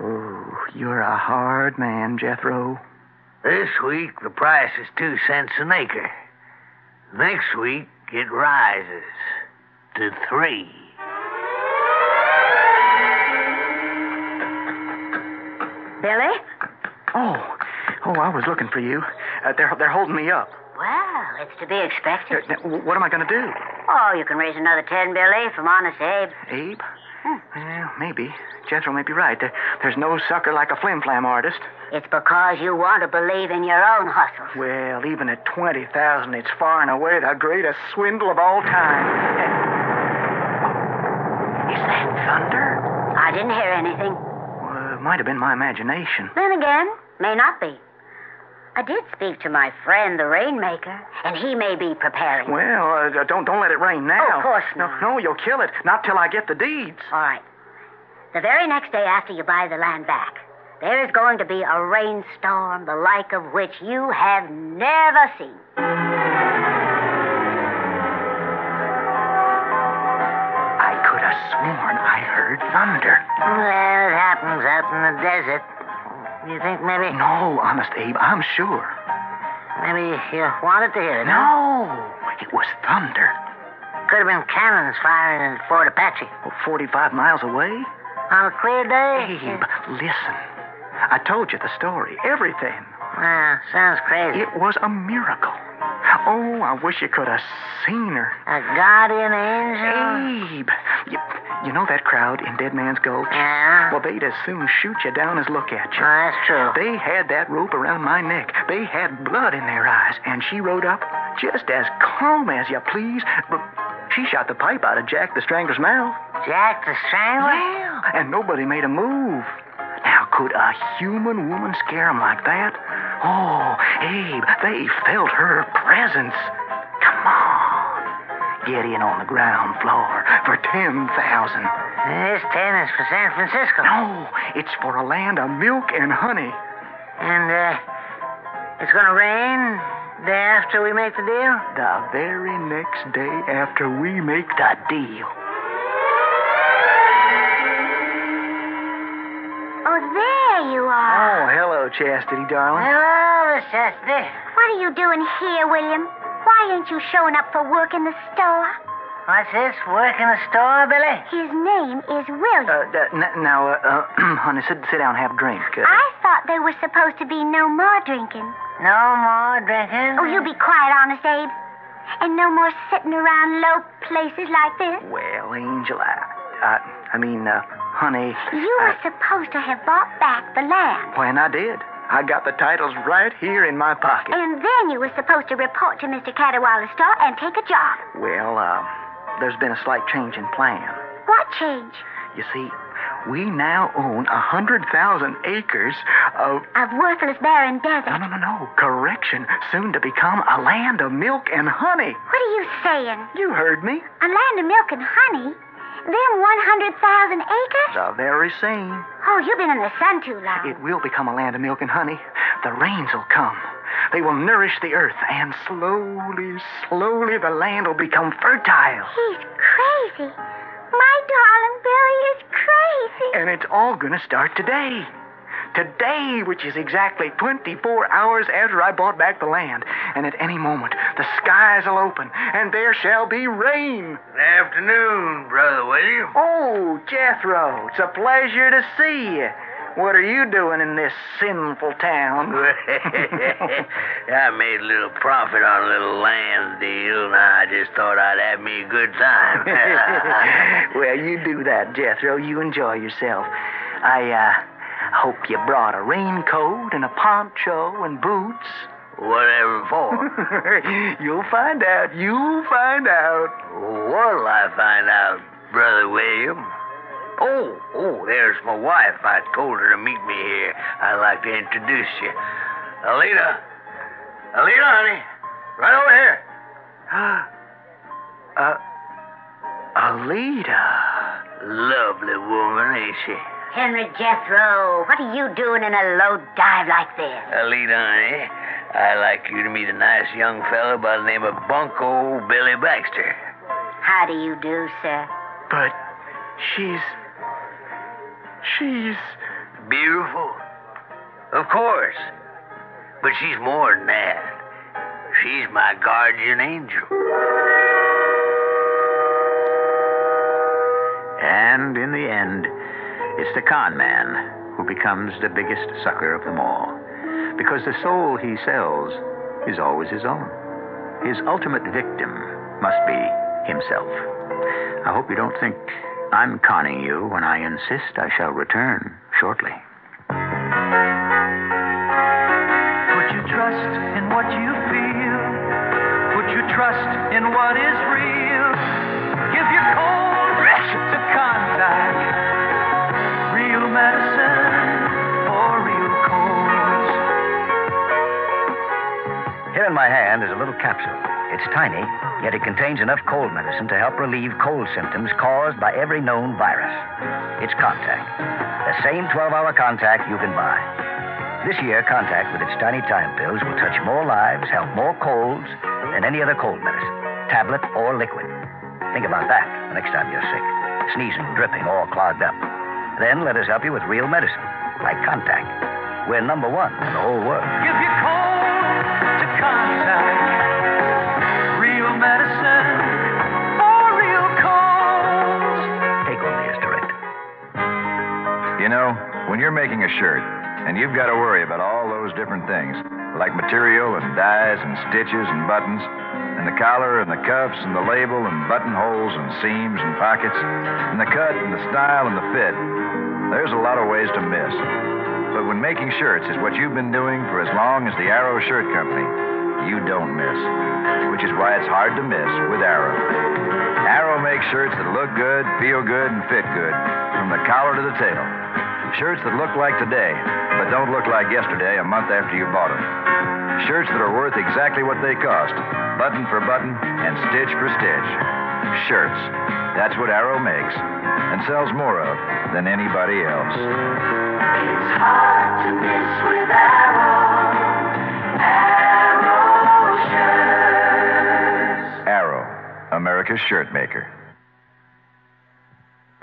Oh, you're a hard man, Jethro. This week the price is two cents an acre. Next week it rises to three. Billy? Oh, oh, I was looking for you. Uh, they're they're holding me up. Well, it's to be expected. Uh, what am I going to do? Oh, you can raise another ten, Billy, from Honest Abe. Abe? Hmm. Well, maybe. Jethro may be right. There's no sucker like a flim flam artist. It's because you want to believe in your own hustle. Well, even at 20,000, it's far and away the greatest swindle of all time. Is that thunder? I didn't hear anything. Well, it might have been my imagination. Then again, may not be. I did speak to my friend, the Rainmaker, and he may be preparing. Well, uh, don't don't let it rain now. Oh, of course no, not. No, you'll kill it. Not till I get the deeds. All right. The very next day after you buy the land back, there is going to be a rainstorm the like of which you have never seen. I could have sworn I heard thunder. Well, it happens out in the desert. You think maybe. No, honest Abe, I'm sure. Maybe you wanted to hear it? No, it was thunder. Could have been cannons firing in Fort Apache. Oh, 45 miles away? On a clear day? Abe, listen. I told you the story, everything. Ah, sounds crazy. It was a miracle. Oh, I wish you could have seen her. A guardian angel? Abe, you, you know that crowd in Dead Man's Gulch? Yeah? Well, they'd as soon shoot you down as look at you. Oh, that's true. They had that rope around my neck. They had blood in their eyes, and she rode up just as calm as you please. But she shot the pipe out of Jack the Strangler's mouth. Jack the Strangler? Yeah, and nobody made a move. Now, could a human woman scare 'em like that? Oh, Abe, they felt her presence. Come on. Get in on the ground floor for 10,000. This ten is for San Francisco. No, it's for a land of milk and honey. And, uh, it's gonna rain day after we make the deal? The very next day after we make the deal. Chastity, darling. Hello, Miss Chastity. What are you doing here, William? Why ain't you showing up for work in the store? What's this? Work in the store, Billy? His name is William. Uh, d- n- now, uh, uh, honey, sit, sit down and have a drink. Uh, I thought there was supposed to be no more drinking. No more drinking? Oh, you be quiet, honest Abe. And no more sitting around low places like this. well, Angel, I, I, I mean, uh, honey. You were supposed to have bought back the land. When I did, I got the titles right here in my pocket. And then you were supposed to report to Mr. Cadwallader's store and take a job. Well, uh, there's been a slight change in plan. What change? You see, we now own a hundred thousand acres of Of worthless barren no, desert. no, no, no. Correction. Soon to become a land of milk and honey. What are you saying? You heard me. A land of milk and honey? Them 100,000 acres? The very same. Oh, you've been in the sun too long. It will become a land of milk and honey. The rains will come. They will nourish the earth, and slowly, slowly, the land will become fertile. He's crazy. My darling Billy is crazy. And it's all going to start today. Today, which is exactly 24 hours after I bought back the land. And at any moment, the skies will open, and there shall be rain. Good Afternoon, Brother William. Oh, Jethro, it's a pleasure to see you. What are you doing in this sinful town? I made a little profit on a little land deal, and I just thought I'd have me a good time. well, you do that, Jethro. You enjoy yourself. I, uh, hope you brought a raincoat and a poncho and boots. Whatever for? You'll find out. You'll find out. What'll I find out, Brother William? Oh, oh, there's my wife. I told her to meet me here. I'd like to introduce you. Alita. Alita, honey. Right over here. uh, Alita. Lovely woman, ain't she? Henry Jethro, what are you doing in a low dive like this? Uh, Alita, honey, eh? I'd like you to meet a nice young fellow by the name of Bunko Billy Baxter. How do you do, sir? But she's. She's. Beautiful? Of course. But she's more than that. She's my guardian angel. And in the end, it's the con man who becomes the biggest sucker of them all. Because the soul he sells is always his own. His ultimate victim must be himself. I hope you don't think I'm conning you when I insist I shall return shortly. Put your trust in what you feel. Put your trust in what is real. Give your cold to Contac. In my hand is a little capsule. It's tiny, yet it contains enough cold medicine to help relieve cold symptoms caused by every known virus. It's Contac, the same 12 hour Contac you can buy. This year, Contac with its tiny time pills will touch more lives, help more colds than any other cold medicine, tablet or liquid. Think about that the next time you're sick, sneezing, dripping, or clogged up. Then let us help you with real medicine, like Contac. We're number one in the whole world. You know, when you're making a shirt, and you've got to worry about all those different things, like material and dyes and stitches and buttons, and the collar and the cuffs and the label and buttonholes and seams and pockets, and the cut and the style and the fit, there's a lot of ways to miss. But when making shirts is what you've been doing for as long as the Arrow Shirt Company, you don't miss. Which is why it's hard to miss with Arrow. Arrow makes shirts that look good, feel good, and fit good, from the collar to the tail. Shirts that look like today, but don't look like yesterday a month after you bought them. Shirts that are worth exactly what they cost, button for button and stitch for stitch. Shirts. That's what Arrow makes, and sells more of than anybody else. It's hard to miss with Arrow. Arrow shirts. Arrow, America's shirt maker.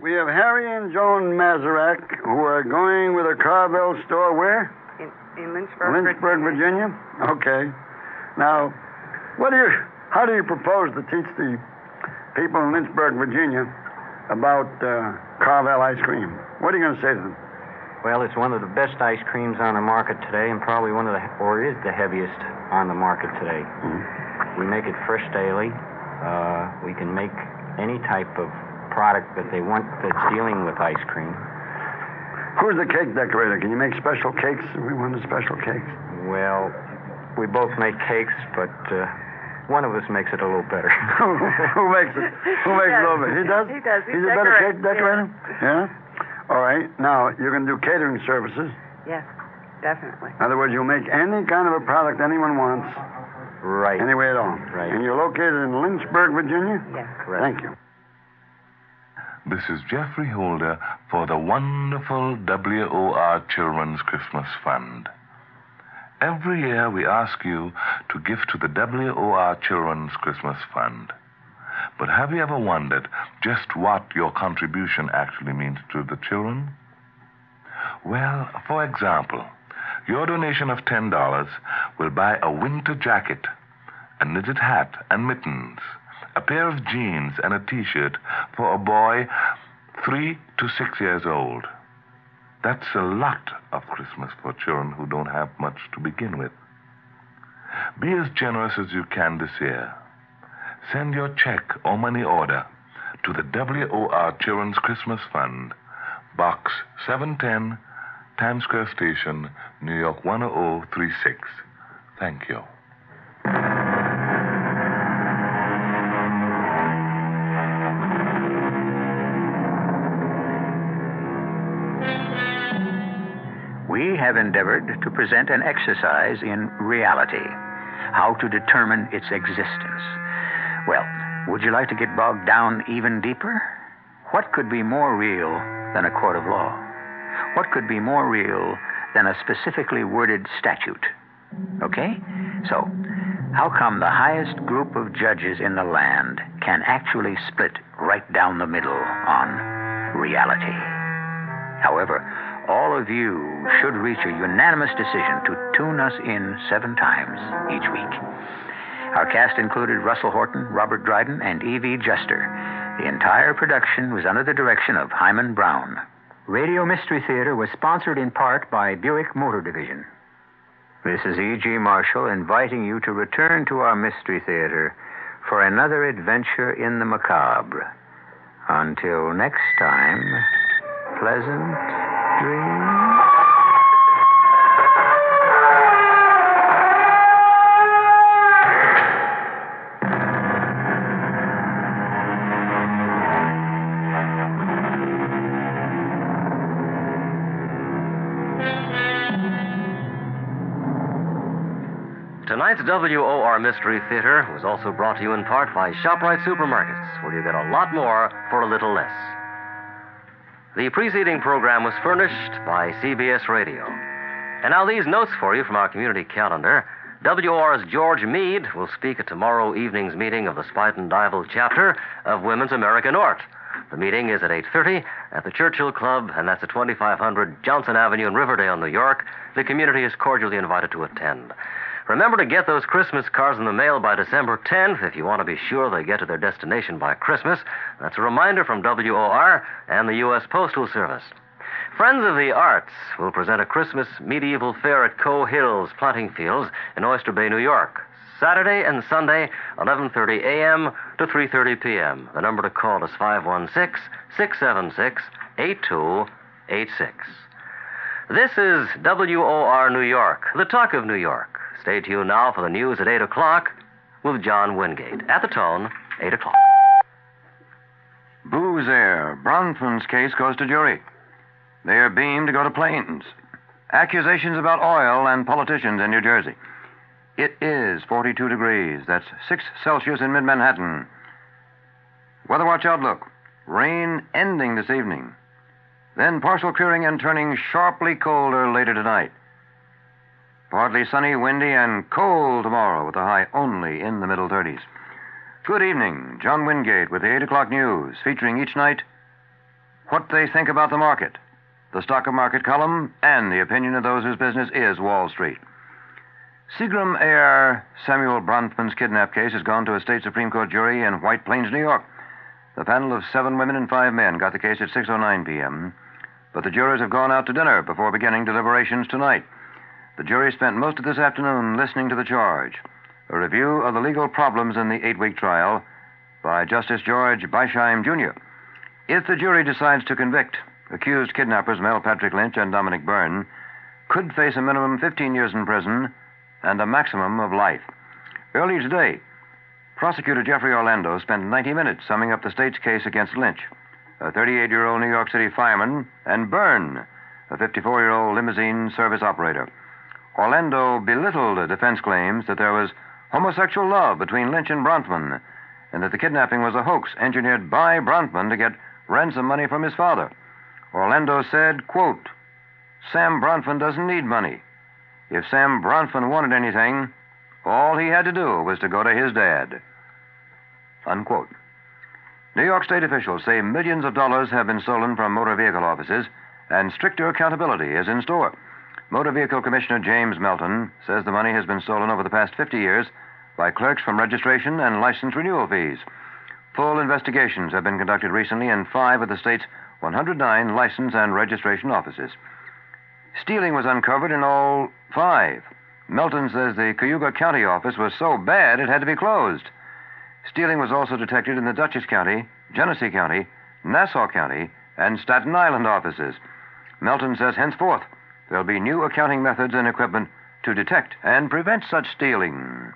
We have Harry and Joan Mazarak who are going with a Carvel store where? In, in Lynchburg, Lynchburg, Virginia. Okay. Now, what do you? How do you propose to teach the people in Lynchburg, Virginia, about uh, Carvel ice cream? What are you going to say to them? Well, it's one of the best ice creams on the market today, and probably one of the, or is the heaviest on the market today. Mm-hmm. We make it fresh daily. Uh, we can make any type of product that they want that's dealing with ice cream. Who's the cake decorator? Can you make special cakes? We want the special cakes. Well, we both make cakes, but uh, one of us makes it a little better. Who makes it? Who makes it over? He does. He does. He's He's a better cake decorator. Yeah. All right. Now you're going to do catering services. Yes, definitely. In other words, you'll make any kind of a product anyone wants, right. any way at all. Right. And you're located in Lynchburg, Virginia. Yes. Correct. Thank you. This is Geoffrey Holder for the wonderful WOR Children's Christmas Fund. Every year we ask you to give to the WOR Children's Christmas Fund. But have you ever wondered just what your contribution actually means to the children? Well, for example, your donation of $10 will buy a winter jacket, a knitted hat and mittens, a pair of jeans and a t shirt for a boy three to six years old. That's a lot of Christmas for children who don't have much to begin with. Be as generous as you can this year. Send your check or money order to the WOR Children's Christmas Fund, Box 710, Times Square Station, New York 10036. Thank you. We have endeavored to present an exercise in reality, how to determine its existence. Well, would you like to get bogged down even deeper? What could be more real than a court of law? What could be more real than a specifically worded statute? Okay? So, how come the highest group of judges in the land can actually split right down the middle on reality? However, all of you should reach a unanimous decision to tune us in seven times each week. Our cast included Russell Horton, Robert Dryden, and Evie Juster. The entire production was under the direction of Himan Brown. Radio Mystery Theater was sponsored in part by Buick Motor Division. This is E.G. Marshall inviting you to return to our Mystery Theater for another adventure in the macabre. Until next time, pleasant dreams. Tonight's WOR Mystery Theater was also brought to you in part by ShopRite Supermarkets, where you get a lot more for a little less. The preceding program was furnished by CBS Radio. And now these notes for you from our community calendar. WOR's George Meade will speak at tomorrow evening's meeting of the Spuyten Duyvil chapter of Women's American ORT. The meeting is at 8:30 at the Churchill Club, and that's at 2500 Johnson Avenue in Riverdale, New York. The community is cordially invited to attend. Remember to get those Christmas cards in the mail by December 10th if you want to be sure they get to their destination by Christmas. That's a reminder from WOR and the U.S. Postal Service. Friends of the Arts will present a Christmas medieval fair at Coe Hills Planting Fields in Oyster Bay, New York. Saturday and Sunday, 11:30 a.m. to 3:30 p.m. The number to call is 516-676-8286. This is WOR New York, the talk of New York. Stay tuned now for the news at 8 o'clock with John Wingate. At the tone, 8 o'clock. Booze Air. Bronfman's case goes to jury. They are beamed to go to Plains. Accusations about oil and politicians in New Jersey. It is 42 degrees. That's 6 Celsius in mid Manhattan. Weather Watch Outlook. Rain ending this evening. Then partial clearing and turning sharply colder later tonight. Partly sunny, windy, and cold tomorrow with a high only in the middle 30s. Good evening. John Wingate with the 8 o'clock news, featuring each night what they think about the market, the stock market column, and the opinion of those whose business is Wall Street. Seagram heir Samuel Bronfman's kidnap case has gone to a state Supreme Court jury in White Plains, New York. The panel of seven women and five men got the case at 6.09 p.m., but the jurors have gone out to dinner before beginning deliberations tonight. The jury spent most of this afternoon listening to the charge, a review of the legal problems in the eight week trial by Justice George Beisheim, Jr. If the jury decides to convict, accused kidnappers Mel Patrick Lynch and Dominic Byrne could face a minimum 15 years in prison and a maximum of life. Earlier today, prosecutor Jeffrey Orlando spent 90 minutes summing up the state's case against Lynch, a 38 year old New York City fireman, and Byrne, a 54 year old limousine service operator. Orlando belittled the defense claims that there was homosexual love between Lynch and Bronfman, and that the kidnapping was a hoax engineered by Bronfman to get ransom money from his father. Orlando said, quote, Sam Bronfman doesn't need money. If Sam Bronfman wanted anything, all he had to do was to go to his dad. Unquote. New York State officials say millions of dollars have been stolen from motor vehicle offices, and stricter accountability is in store. Motor Vehicle Commissioner James Melton says the money has been stolen over the past 50 years by clerks from registration and license renewal fees. Full investigations have been conducted recently in five of the state's 109 license and registration offices. Stealing was uncovered in all five. Melton says the Cayuga County office was so bad it had to be closed. Stealing was also detected in the Dutchess County, Genesee County, Nassau County, and Staten Island offices. Melton says henceforth there'll be new accounting methods and equipment to detect and prevent such stealing.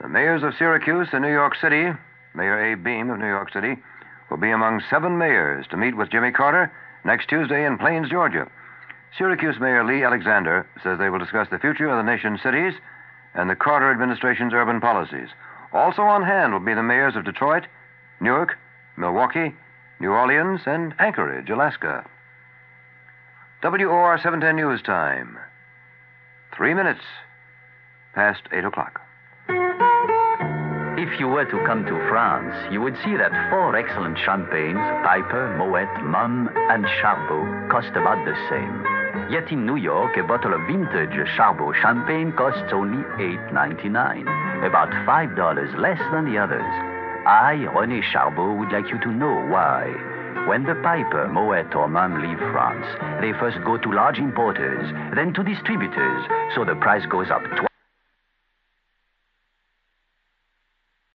The mayors of Syracuse and New York City, Mayor Abe Beame of New York City, will be among seven mayors to meet with Jimmy Carter next Tuesday in Plains, Georgia. Syracuse Mayor Lee Alexander says they will discuss the future of the nation's cities and the Carter administration's urban policies. Also on hand will be the mayors of Detroit, Newark, Milwaukee, New Orleans, and Anchorage, Alaska. WOR 710 News Time. Three minutes past eight o'clock. If you were to come to France, you would see that four excellent champagnes, Piper, Moet, Mumm, and Charbaut, cost about the same. Yet in New York, a bottle of vintage Charbaut champagne costs only $8.99, about $5 less than the others. I, René Charbaut, would like you to know why. When the Piper, Moet, or Mumm leave France, they first go to large importers, then to distributors, so the price goes up twice.